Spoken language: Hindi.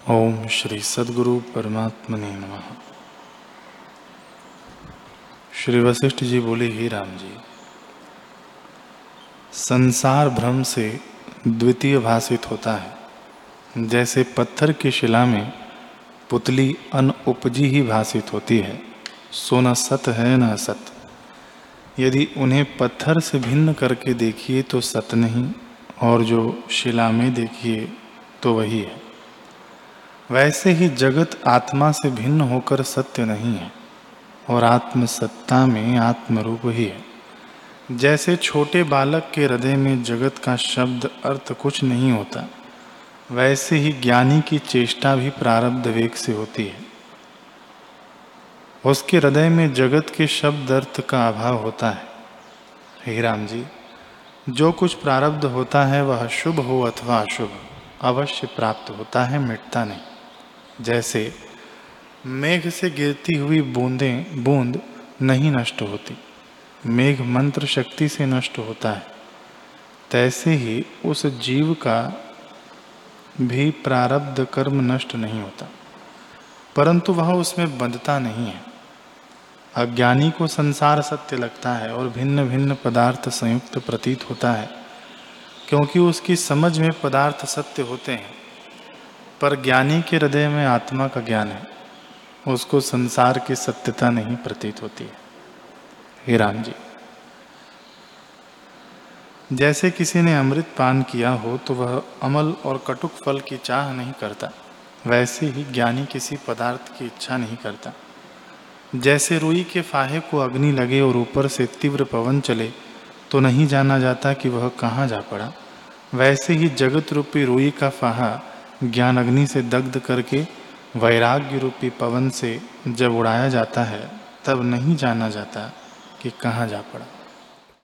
ओम श्री सदगुरु परमात्मने नमः। श्री वशिष्ठ जी बोले, ही राम जी, संसार भ्रम से द्वितीय भाषित होता है। जैसे पत्थर की शिला में पुतली अन उपजी ही भाषित होती है, सो न सत है न असत। यदि उन्हें पत्थर से भिन्न करके देखिए तो सत नहीं, और जो शिला में देखिए तो वही है। वैसे ही जगत आत्मा से भिन्न होकर सत्य नहीं है, और आत्म सत्ता में आत्म रूप ही है। जैसे छोटे बालक के हृदय में जगत का शब्द अर्थ कुछ नहीं होता, वैसे ही ज्ञानी की चेष्टा भी प्रारब्ध वेग से होती है। उसके हृदय में जगत के शब्द अर्थ का अभाव होता है। हे राम जी, जो कुछ प्रारब्ध होता है वह शुभ हो अथवा अशुभ, अवश्य प्राप्त होता है, मिटता नहीं। जैसे मेघ से गिरती हुई बूंदें, बूंद नहीं नष्ट होती। मेघ मंत्र शक्ति से नष्ट होता है। तैसे ही उस जीव का भी प्रारब्ध कर्म नष्ट नहीं होता। परंतु वह उसमें बंधता नहीं है। अज्ञानी को संसार सत्य लगता है और भिन्न भिन्न पदार्थ संयुक्त प्रतीत होता है, क्योंकि उसकी समझ में पदार्थ सत्य होते हैं। पर ज्ञानी के हृदय में आत्मा का ज्ञान है। उसको संसार की सत्यता नहीं प्रतीत होती है। हे राम जी, जैसे किसी ने अमृत पान किया हो तो वह अमल और कटुक फल की चाह नहीं करता। वैसे ही ज्ञानी किसी पदार्थ की इच्छा नहीं करता। जैसे रुई के फाहे को अग्नि लगे और ऊपर से तीव्र पवन चले तो नहीं जाना जाता कि वह कहाँ जा पड़ा। वैसे ही जगत रूपी रुई का फाहा ज्ञान अग्नि से दग्ध करके वैराग्य रूपी पवन से जब उड़ाया जाता है, तब नहीं जाना जाता कि कहाँ जा पड़ा।